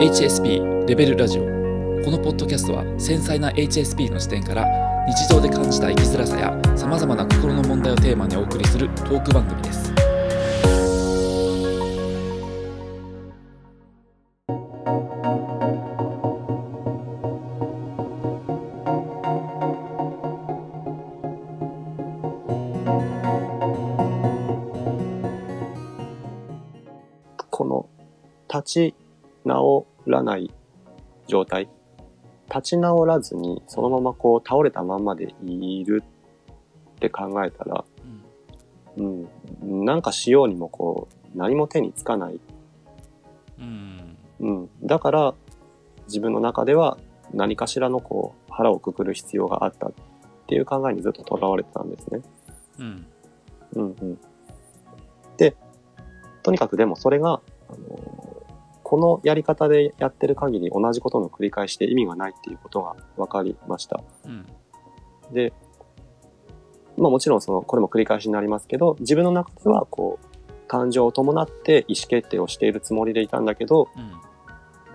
HSP レベルラジオ。このポッドキャストは繊細な HSP の視点から日常で感じた生きづらさやさまざまな心の問題をテーマにお送りするトーク番組です。この立ち直らない状態。立ち直らずにそのままこう倒れたまんまでいるって考えたら、うん、なんかしようにもこう何も手につかない、うん。うん、だから自分の中では何かしらのこう腹をくくる必要があったっていう考えにずっととらわれてたんですね。うん。うんうん。で、とにかくでもそれが、あのこのやり方でやってる限り同じことの繰り返しで意味がないっていうことが分かりました。うんで、まあもちろんその、これも繰り返しになりますけど、自分の中ではこう、感情を伴って意思決定をしているつもりでいたんだけど、うん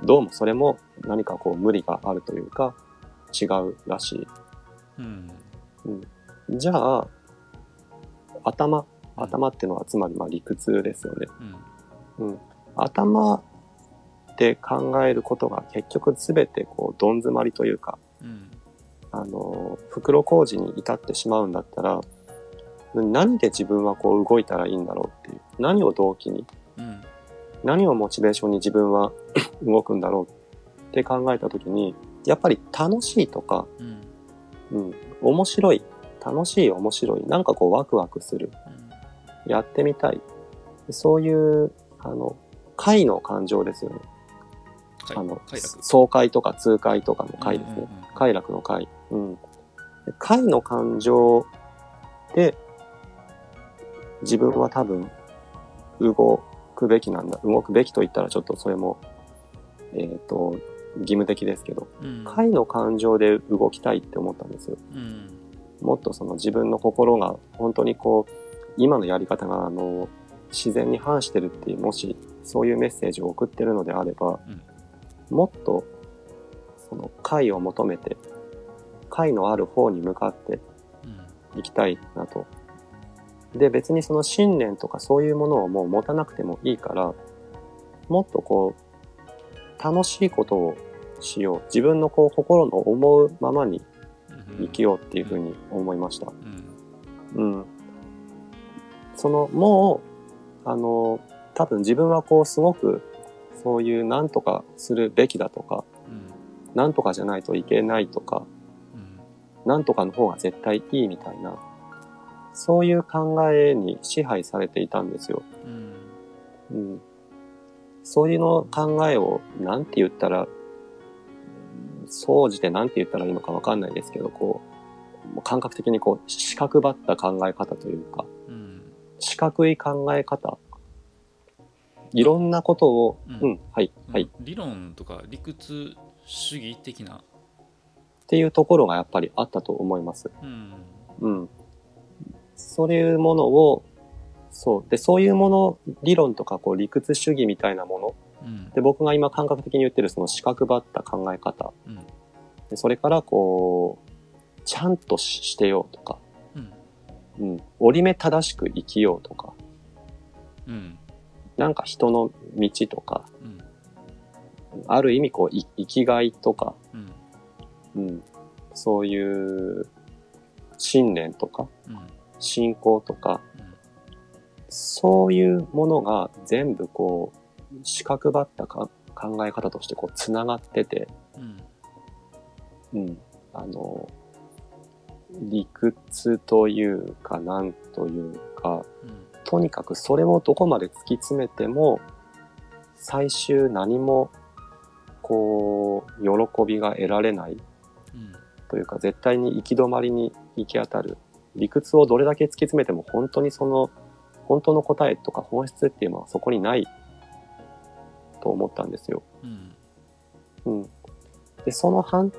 どうもそれも何かこう無理があるというか、違うらしい。うんじゃあ、頭、頭っていうのはつまりまあ理屈ですよね。うんうん、頭で考えることが結局全てこうどん詰まりというか、うん。あの袋小路に至ってしまうんだったら何で自分はこう動いたらいいんだろうっていう何を動機にうん。何をモチベーションに自分は 動くんだろうって考えた時にやっぱり楽しいとか、うん。うん、面白い楽しい面白いなんかこうワクワクするやってみたい。そういうあの快の感情ですよね。快あの爽快とか痛快とかの快ですね。うんうんうん快楽の快。うん。で快の感情で、自分は多分、動くべきなんだ。動くべきと言ったらちょっとそれも、えっ、と、義務的ですけど、うん快の感情で動きたいって思ったんですよ。うんもっとその自分の心が本当にこう、今のやり方があの、自然に反してるっていう、もしそういうメッセージを送ってるのであれば、もっと、その解を求めて、解のある方に向かってうんいきたいなと。で、別にその信念とかそういうものをもう持たなくてもいいから、もっとこう、楽しいことをしよう。自分のこう心の思うままにうん生きようっていうふうに思いました。うんうん。その、もう、あの、多分自分はこうすごく、そういう何とかするべきだとか、うん何とかじゃないといけないとか、うん何とかの方が絶対いいみたいな、そういう考えに支配されていたんですよ。うんうん。そういうの考えを、なんて言ったら、総じてなんて言ったらいいのかわかんないですけど、こう、感覚的にこう、四角ばった考え方というか、うん四角い考え方、いろんなことを、うんうん、はい、はい、っ理論とか理屈主義的なていうところがやっぱりあったと思います。うんうん。そういうものを、そう。で、そういうもの、理論とかこう理屈主義みたいなもの。うんで、僕が今感覚的に言ってるその四角ばった考え方。うんでそれからこう、ちゃんとししてようとか。うんうん。折り目正しく生きようとか。うんなんか人の道とか。うんある意味こう、い生きがいとか。うんうん。そういう信念とか、うん信仰とか、そういうものが全部こう、四角ばったか考え方としてこう、繋がってて、うんうん。あの、理屈というか、なんというか、うんとにかくそれをどこまで突き詰めても、最終何も、こう、喜びが得られないうんというか、絶対に行き止まりに行き当たる。理屈をどれだけ突き詰めても本当にその、本当の答えとか本質っていうのはそこにないと思ったんですよ。うんうん。で、その反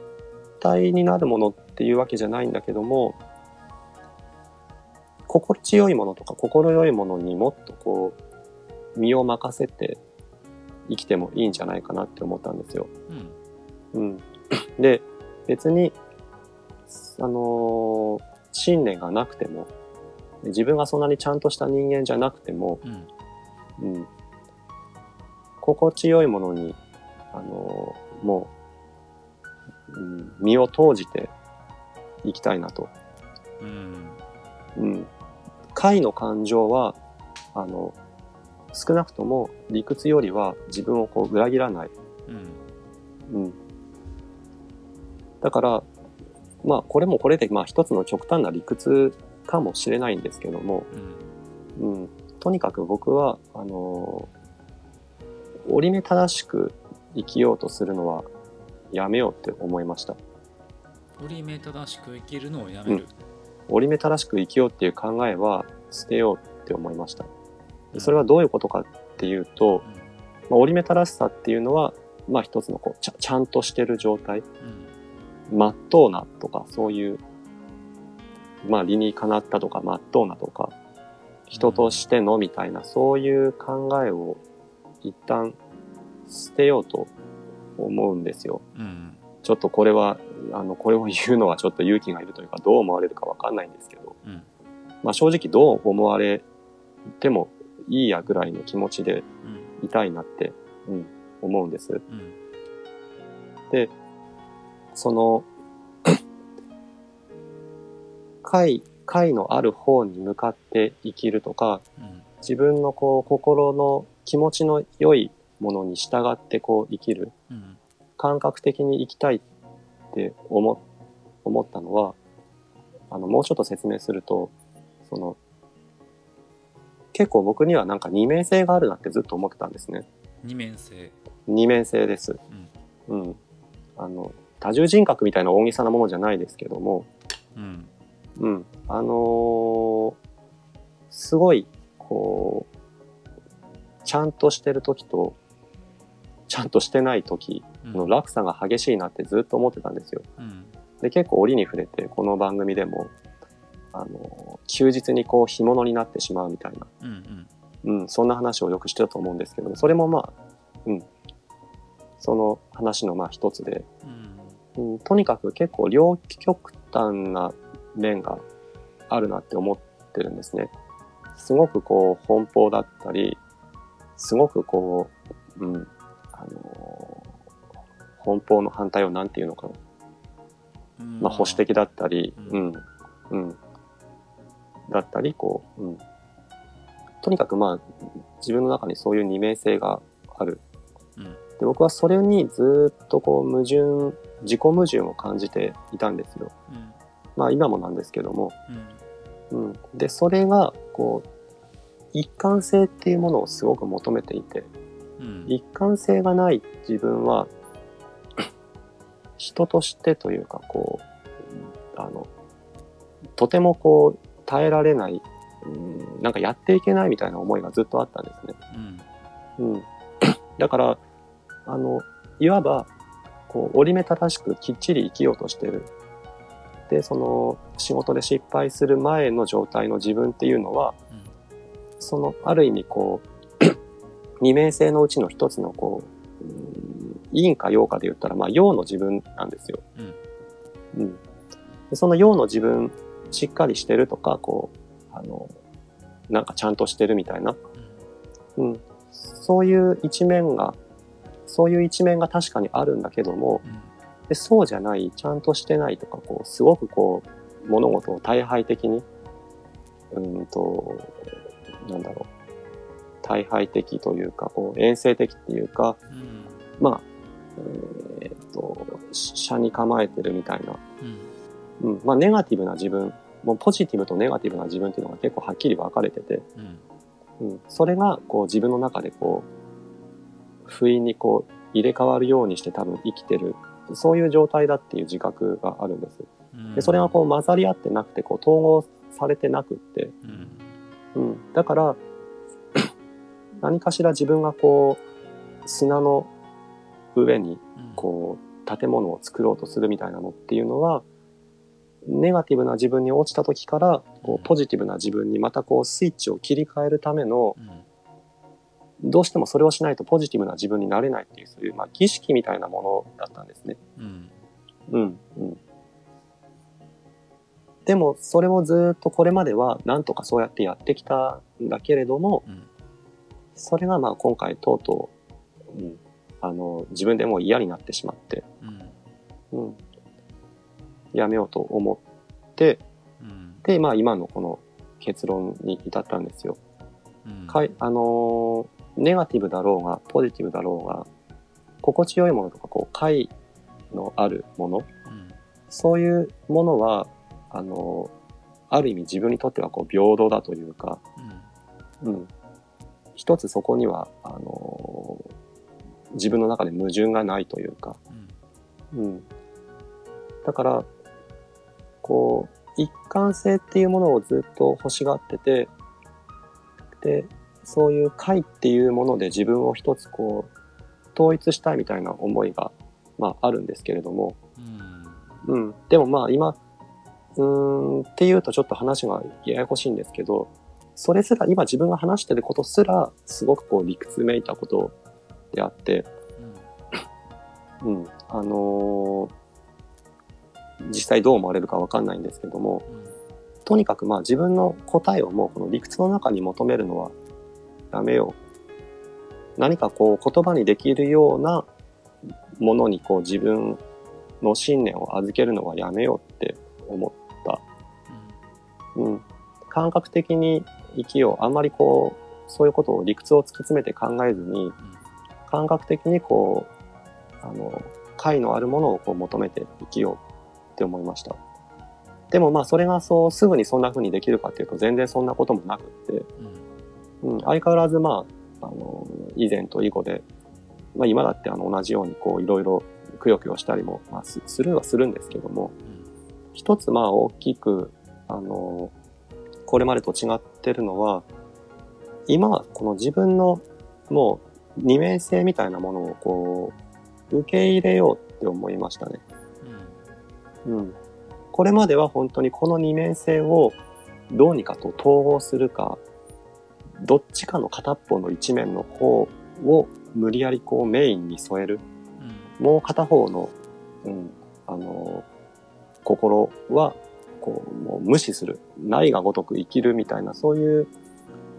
対になるものっていうわけじゃないんだけども、心地よいものとか心よいものにもっとこう、身を任せて、生きてもいいんじゃないかなって思ったんですよ。うんうん。で、別に、あのー信念がなくても、自分がそんなにちゃんとした人間じゃなくても、うんうん、心地よいものに、あのーもう、うん、身を投じていきたいなと。うんうん。快の感情は、あの、少なくとも理屈よりは自分をこう裏切らない。うんうん。だから、まあ、これもこれで、まあ、一つの極端な理屈かもしれないんですけども、うんうん。とにかく僕は、あのー折り目正しく生きようとするのはやめようって思いました。折り目正しく生きるのをやめる。折り目正しく生きようっていう考えは捨てようって思いました。でそれはどういうことかっていうと、まあ、折り目正しさっていうのは、まあ一つのこうちゃちゃんとしてる状態、うん。まっとうなとか、そういう、まあ理にかなったとか、まっとうなとか、人としてのみたいな、そういう考えを一旦捨てようと思うんですよ。うん。ちょっとこれは、あの、これを言うのはちょっと勇気がいるというか、どう思われるかわかんないんですけど、うんまあ正直どう思われてもいいやぐらいの気持ちでうん。いたいなって、うん、思うんです。うん。その、解、解のある方に向かって生きるとか、うん。自分のこう心の気持ちの良いものに従ってこう生きる、うん。感覚的に生きたいって思、思ったのは、あの、もうちょっと説明すると、その、結構僕にはなんか二面性があるなってずっと思ってたんですね。二面性。二面性です。うん。あの、多重人格みたいな大げさなものじゃないですけども、うんうん。あのーすごい、こう、ちゃんとしてる時と、ちゃんとしてない時うんの落差が激しいなってずっと思ってたんですよ。うんで、結構折に触れて、この番組でも、あのー休日にこう、干物になってしまうみたいな、うんうん。うん、そんな話をよくしてたと思うんですけども、それもまあ、うん、その話のまあ一つで、うん。うん、とにかく結構両極端な面があるなって思ってるんですね。すごくこう奔放だったり、すごくこう、うん、あのー奔放の反対をなんていうのかな。うん。まあ保守的だったり、ううんん、うん、だったり、こう、うん。とにかくまあ、自分の中にそういう二面性がある。うんで僕はそれにずっとこう矛盾、自己矛盾を感じていたんですよ。うんまあ今もなんですけども。うんうん。で、それが、こう、一貫性っていうものをすごく求めていて、うん一貫性がない自分は、人としてというか、こう、あの、とてもこう、耐えられない、うん、なんかやっていけないみたいな思いがずっとあったんですね。うんうん。だから、あの、いわば、こう、折り目正しくきっちり生きようとしてる。で、その、仕事で失敗する前の状態の自分っていうのは、うんその、ある意味こう、二面性のうちの一つのこう、うん陰か陽かで言ったら、まあ陽の自分なんですよ。うん。でその陽の自分、しっかりしてるとか、こう、あの、なんかちゃんとしてるみたいな、うん。そういう一面が、そういう一面が確かにあるんだけども、うん。でそうじゃない、ちゃんとしてないとか、こう、すごくこう、物事を大敗的に、うーんと、なんだろう、大敗的というか、こう、遠征的っていうか、うん。まあ、えーっと、車に構えてるみたいな、うん。うん、まあ、ネガティブな自分、もうポジティブとネガティブな自分っていうのが結構はっきり分かれてて、うん。うん、それがこう自分の中でこう不意にこう入れ替わるようにして多分生きてるそういう状態だっていう自覚があるんです。うん。でそれがこう混ざり合ってなくてこう統合されてなくって、うん。うん、だから 何かしら自分がこう砂の上にうん。こう建物を作ろうとするみたいなのっていうのはネガティブな自分に落ちた時からこうポジティブな自分にまたこうスイッチを切り替えるためのうん。どうしてもそれをしないとポジティブな自分になれないっていう、そういう、まあ、儀式みたいなものだったんですね。うん。うん、うん。でも、それをずっとこれまでは、なんとかそうやってやってきたんだけれども、うん。それがまあ今回とうとう、うん、あの、自分でもう嫌になってしまって、うん。うん、やめようと思って、うんで、まあ今のこの結論に至ったんですよ。うんかい、あのーネガティブだろうが、ポジティブだろうが、心地よいものとか、こう、快のあるもの、うんそういうものは、あのーある意味自分にとってはこう平等だというか、うんうん。一つそこには、あのー自分の中で矛盾がないというか、うんうん。だから、こう、一貫性っていうものをずっと欲しがってて、で、そういう解っていうもので自分を一つこう、統一したいみたいな思いが、まああるんですけれども、うんうん。でもまあ今、うーん、っていうとちょっと話がややこしいんですけど、それすら、今自分が話してることすら、すごくこう理屈めいたことであって、うん。あのー実際どう思われるかわかんないんですけども、とにかくまあ自分の答えをもうこの理屈の中に求めるのはやめよう。何かこう言葉にできるようなものにこう自分の信念を預けるのはやめようって思った。うん。感覚的に生きよう。あんまりこう、そういうことを理屈を突き詰めて考えずに、感覚的にこう、あの、解のあるものをこう求めて生きようって思いました。でもまあそれがそうすぐにそんな風にできるかっていうと全然そんなこともなくって、うん、相変わらずまあ、あの、以前と以後で、まあ今だってあの同じようにこういろいろくよくよしたりも、まあすするはするんですけども、一つまあ大きく、あの、これまでと違ってるのは、今はこの自分のもう二面性みたいなものをこう、受け入れようって思いましたね。うん。これまでは本当にこの二面性をどうにかと統合するか、どっちかの片っぽの一面の方を無理やりこうメインに添える。もう片方の、うん、あの、心は、こう、もう無視する。ないがごとく生きるみたいな、そういう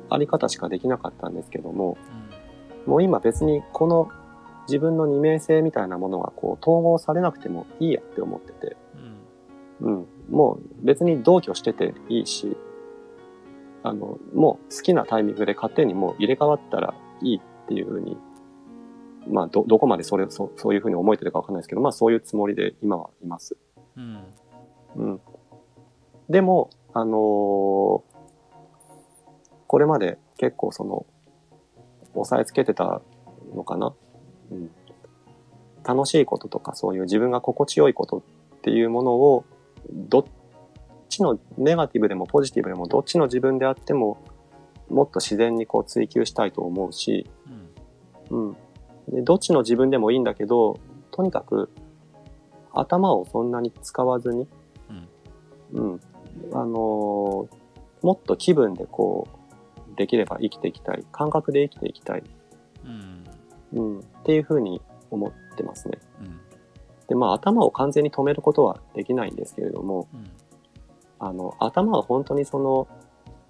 あり方しかできなかったんですけども、もう今別にこの自分の二面性みたいなものがこう統合されなくてもいいやって思ってて、うん。もう別に同居してていいし、あの、もう好きなタイミングで勝手にもう入れ替わったらいいっていうふうに、まあ、ど、どこまでそれ、そう、そういうふうに思えてるかわかんないですけど、まあそういうつもりで今はいます。うんうん。でも、あのーこれまで結構その、押さえつけてたのかな？うん。楽しいこととかそういう自分が心地よいことっていうものを、どっちのネガティブでもポジティブでもどっちの自分であっても、もっと自然にこう追求したいと思うし、うんうん。で、どっちの自分でもいいんだけど、とにかく、頭をそんなに使わずに、うん。あのーもっと気分でこう、できれば生きていきたい。感覚で生きていきたい。うんうん。っていうふうに思ってますね。うんで、まあ、頭を完全に止めることはできないんですけれども、うんあの、頭は本当にその、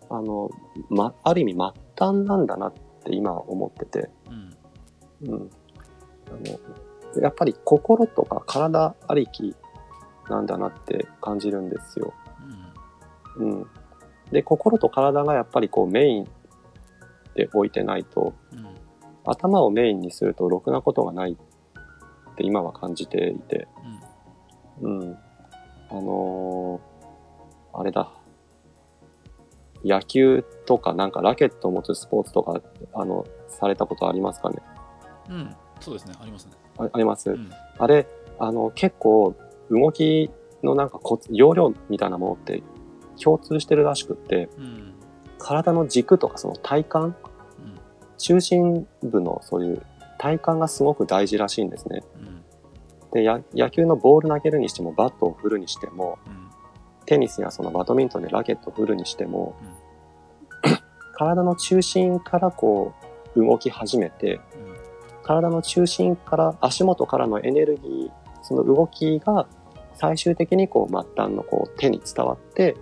あの、ま、ある意味末端なんだなって今思ってて、うんうん。あの、やっぱり心とか体ありきなんだなって感じるんですよ。うん。で、心と体がやっぱりこうメインで置いてないと、うん頭をメインにするとろくなことがないって今は感じていて、うん。あのーあれだ。野球とかなんかラケットを持つスポーツとか、あの、されたことありますかね？うん。うん。そうですね。ありますね。ああります、うん。あれ、あの、結構、動きのなんかコツ、要領みたいなものって共通してるらしくって、うん。体の軸とかその体幹、うん。中心部のそういう体幹がすごく大事らしいんですね。うん。で、や野球のボール投げるにしても、バットを振るにしても、うん。テニスやそのバドミントンでラケットを振るにしても、うん。体の中心からこう、動き始めて、体の中心から足元からのエネルギー、その動きが最終的にこう末端のこう手に伝わって、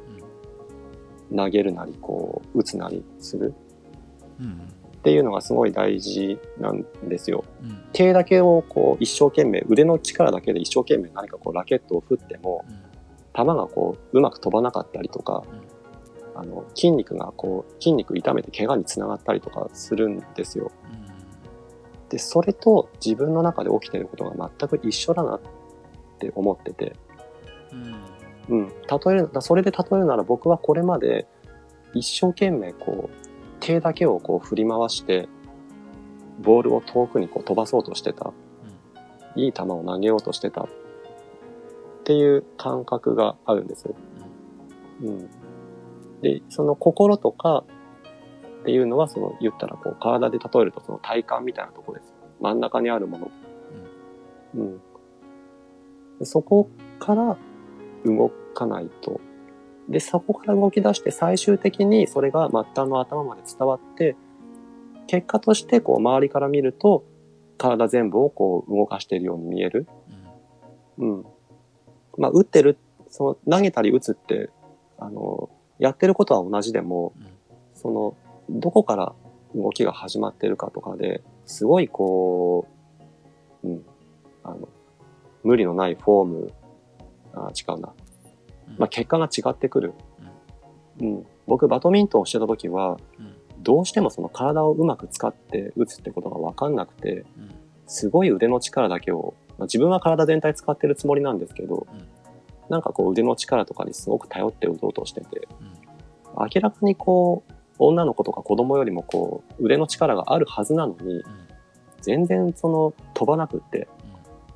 投げるなり、こう、打つなりする。うんうんっていうのがすごい大事なんですよ。うん手だけをこう一生懸命、腕の力だけで一生懸命何かこうラケットを振っても、うん球がこううまく飛ばなかったりとか、あの筋肉がこう筋肉痛めて怪我につながったりとかするんですよ。で、それと自分の中で起きてることが全く一緒だなって思ってて、うんうん。例える、だそれで例えるなら僕はこれまで一生懸命こう手だけをこう振り回して、ボールを遠くにこう飛ばそうとしてた。いい球を投げようとしてたっていう感覚があるんです。うん。で、その心とかっていうのは、その言ったらこう体で例えるとその体感みたいなところです。真ん中にあるもの。うん。でそこから動かないと。で、そこから動き出して最終的にそれが末端の頭まで伝わって、結果としてこう周りから見ると体全部をこう動かしているように見える。うん。まあ、打ってる、その、投げたり打つって、あの、やってることは同じでも、その、どこから動きが始まってるかとかで、すごいこう、うん、あの、無理のないフォーム、あ違うな。まあ、結果が違ってくる。うん。僕、バドミントンをしてた時は、どうしてもその体をうまく使って打つってことがわかんなくて、すごい腕の力だけを、まあ、自分は体全体使ってるつもりなんですけど、うん。なんかこう腕の力とかにすごく頼って打とうとしてて、明らかにこう、女の子とか子供よりもこう、腕の力があるはずなのに、全然その飛ばなくって、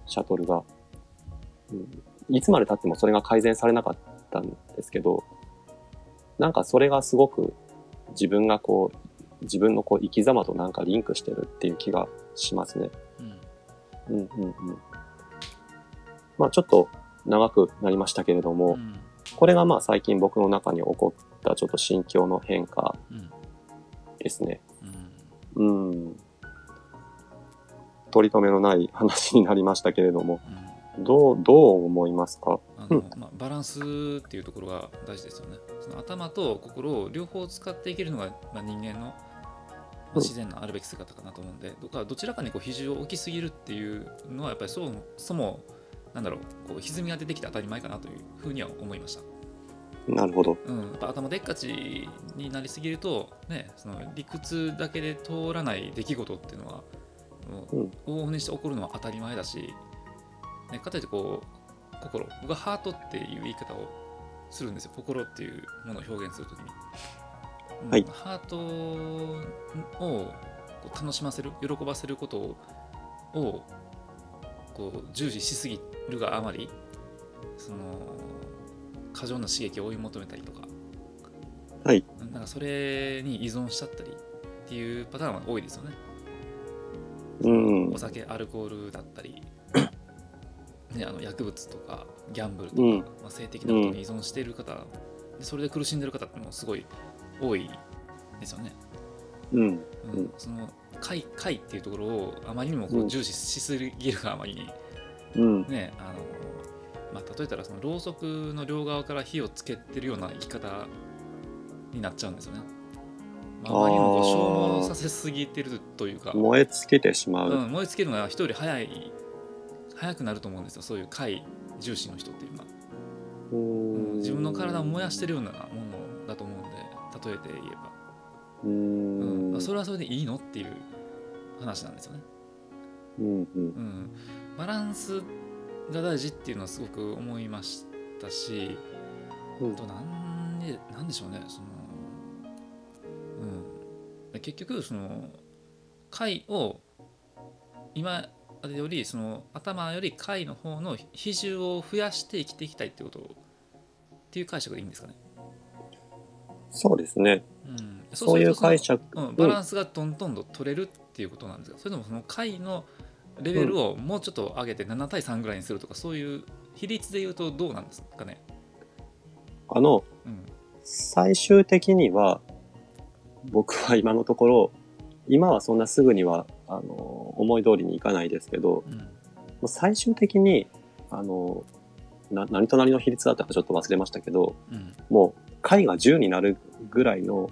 シャトルが。うん、いつまで経ってもそれが改善されなかったんですけど、なんかそれがすごく自分がこう、自分のこう生き様となんかリンクしてるっていう気がしますね。うんうんうん。まあちょっと長くなりましたけれども、これがまあ最近僕の中に起こったちょっと心境の変化ですね。うん。取り留めのない話になりましたけれども、どう、どう思いますか？あのまあ、バランスっていうところが大事ですよね。その頭と心を両方使っていけるのが、まあ、人間のまあ自然のあるべき姿かなと思うんで、どかどちらかにこう比重を置きすぎるっていうのはやっぱりそもそもなんだろうこう歪みが出てきて当たり前かなというふうには思いました。なるほど。うん、やっぱ頭でっかちになりすぎると、ね、その理屈だけで通らない出来事っていうのは、うん往々にして起こるのは当たり前だし、ね、かといってこう心僕はハートっていう言い方をするんですよ心っていうものを表現するときに、うんはいハートをこう楽しませる喜ばせることををこう重視しすぎるがあまりその過剰な刺激を追い求めたりとかはい。なんかそれに依存しちゃったりっていうパターンは多いですよね。うんお。酒、アルコールだったり、ね、あの薬物とかギャンブルとか、うんまあ、性的なことに依存している方、でそれで苦しんでる方ってもうすごい多いですよね。うん。うんうんその快快っていうところをあまりにもこううん重視しすぎるがあまりに、うん。ねあのまあ、例えたらそのろうそくの両側から火をつけてるような生き方になっちゃうんですよね。まあ、あまりにも消耗させすぎてるというか、燃え尽きてしまう。うん、燃え尽きるのが人より早い早くなると思うんですよ。そういう快重視の人っていうのは、ううんん自分の体を燃やしてるようなものだと思うんで例えて言えば、ううん。ん。それはそれでいいのっていう話なんですよね、うん。うん。うん、バランスが大事っていうのはすごく思いましたしうん。あとなんでなんでしょうねそのうん。結局その回を今よりその頭より回の方の比重を増やして生きていきたいってことっていう解釈でいいんですかね、そうですね。うん、そういう解釈。釈。うん、バランスがどんどんと取れるっていうことなんですか、それともその回のレベルをもうちょっと上げて7対3ぐらいにするとかそういう比率で言うとどうなんですかね、あの、うん。最終的には、僕は今のところ、今はそんなすぐには、あの、思い通りにいかないですけど、うん最終的に、あの、な何と何の比率だったかちょっと忘れましたけど、うんもう、回が10になるぐらいの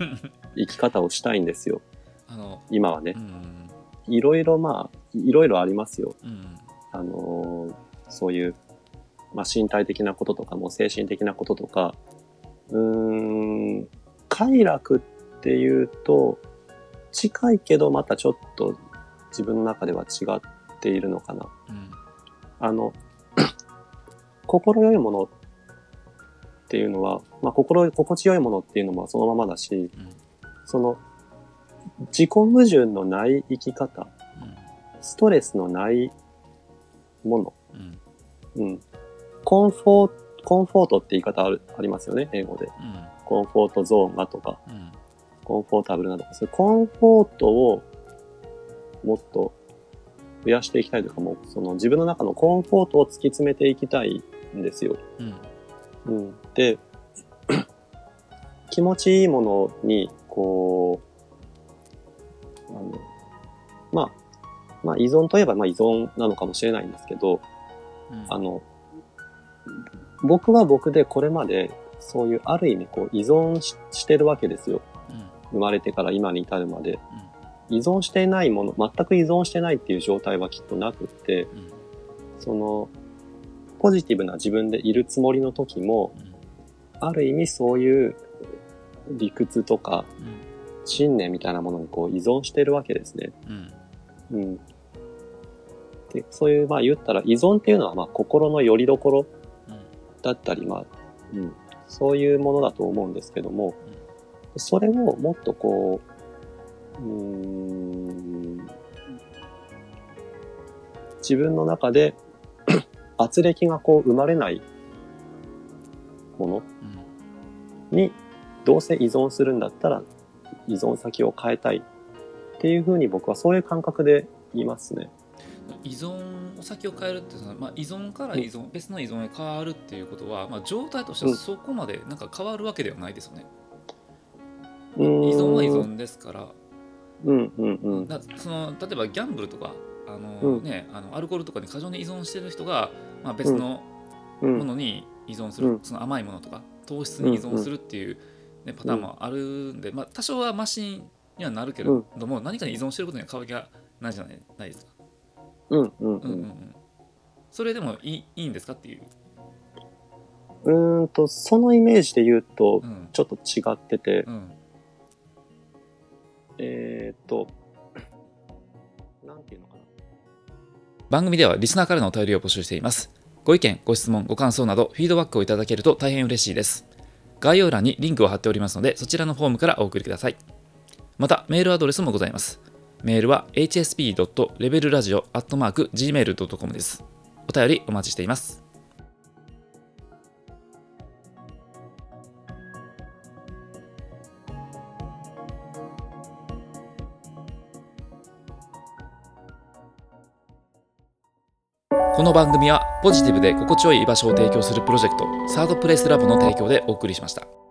生き方をしたいんですよ。あの今はねう。んいろいろまあ、いろいろありますよ。うんあのーそういう、まあ、身体的なこととかも精神的なこととか、うーん、快楽っていうと、近いけどまたちょっと自分の中では違っているのかな。うん。あの、心よいものっていうのは、まあ、心、心地よいものっていうのもそのままだし、うん。その、自己矛盾のない生き方、ストレスのないもの、うん。うん。コンフォート、コンフォートって言い方あるありますよね、英語で。うん。コンフォートゾーンがとか、うん。コンフォータブルなとか、そういうコンフォートをもっと増やしていきたいとか、もうその自分の中のコンフォートを突き詰めていきたいんですよ。うんうん。で、気持ちいいものに、こう、あの、まあ、まあ依存といえばまあ依存なのかもしれないんですけど、うんあの、僕は僕でこれまでそういうある意味こう依存ししてるわけですよ。うん生まれてから今に至るまで。依存していないもの、全く依存してないっていう状態はきっとなくって、うんその、ポジティブな自分でいるつもりの時も、うんある意味そういう理屈とか信念みたいなものにこう依存してるわけですね。うん。で、そういう、まあ言ったら依存っていうのはまあ心の拠り所うんだったり、まあ、うん、そういうものだと思うんですけども、それをもっとこう、うーん、自分の中で 圧力がこう生まれないものうんにどうせ依存するんだったら依存先を変えたいっていうふうに僕はそういう感覚で言いますね。依存を先を変えるってその、まあ、依存から依存、別の依存へ変わるっていうことは、まあ、状態としてはそこまでなんか変わるわけではないですよね。うーん。依存は依存ですから、うんうんうん。だその例えばギャンブルとかあの、うん。ね、あのアルコールとかに過剰に依存してる人が、まあ、別のうん。ものに依存する、うん。その甘いものとか糖質に依存するっていう、ね、パターンもあるんで、まあ、多少はマシンにはなるけれども、何かに依存してることには変わりがないじゃないないですか。うんうんううんうんうんん、それでもいいいいんですかっていう。うーんと、そのイメージで言うとう、ん。ちょっと違ってて、うん。えーっと、なんていうのかな。番組ではリスナーからのお便りを募集しています。ご意見、ご質問、ご感想など、フィードバックをいただけると大変嬉しいです。概要欄にリンクを貼っておりますので、そちらのフォームからお送りください。また、メールアドレスもございます。メールは hsp.levelradio.gmail.com です。お便りお待ちしています。この番組はポジティブで心地よい居場所を提供するプロジェクトサードプレイスラブの提供でお送りしました。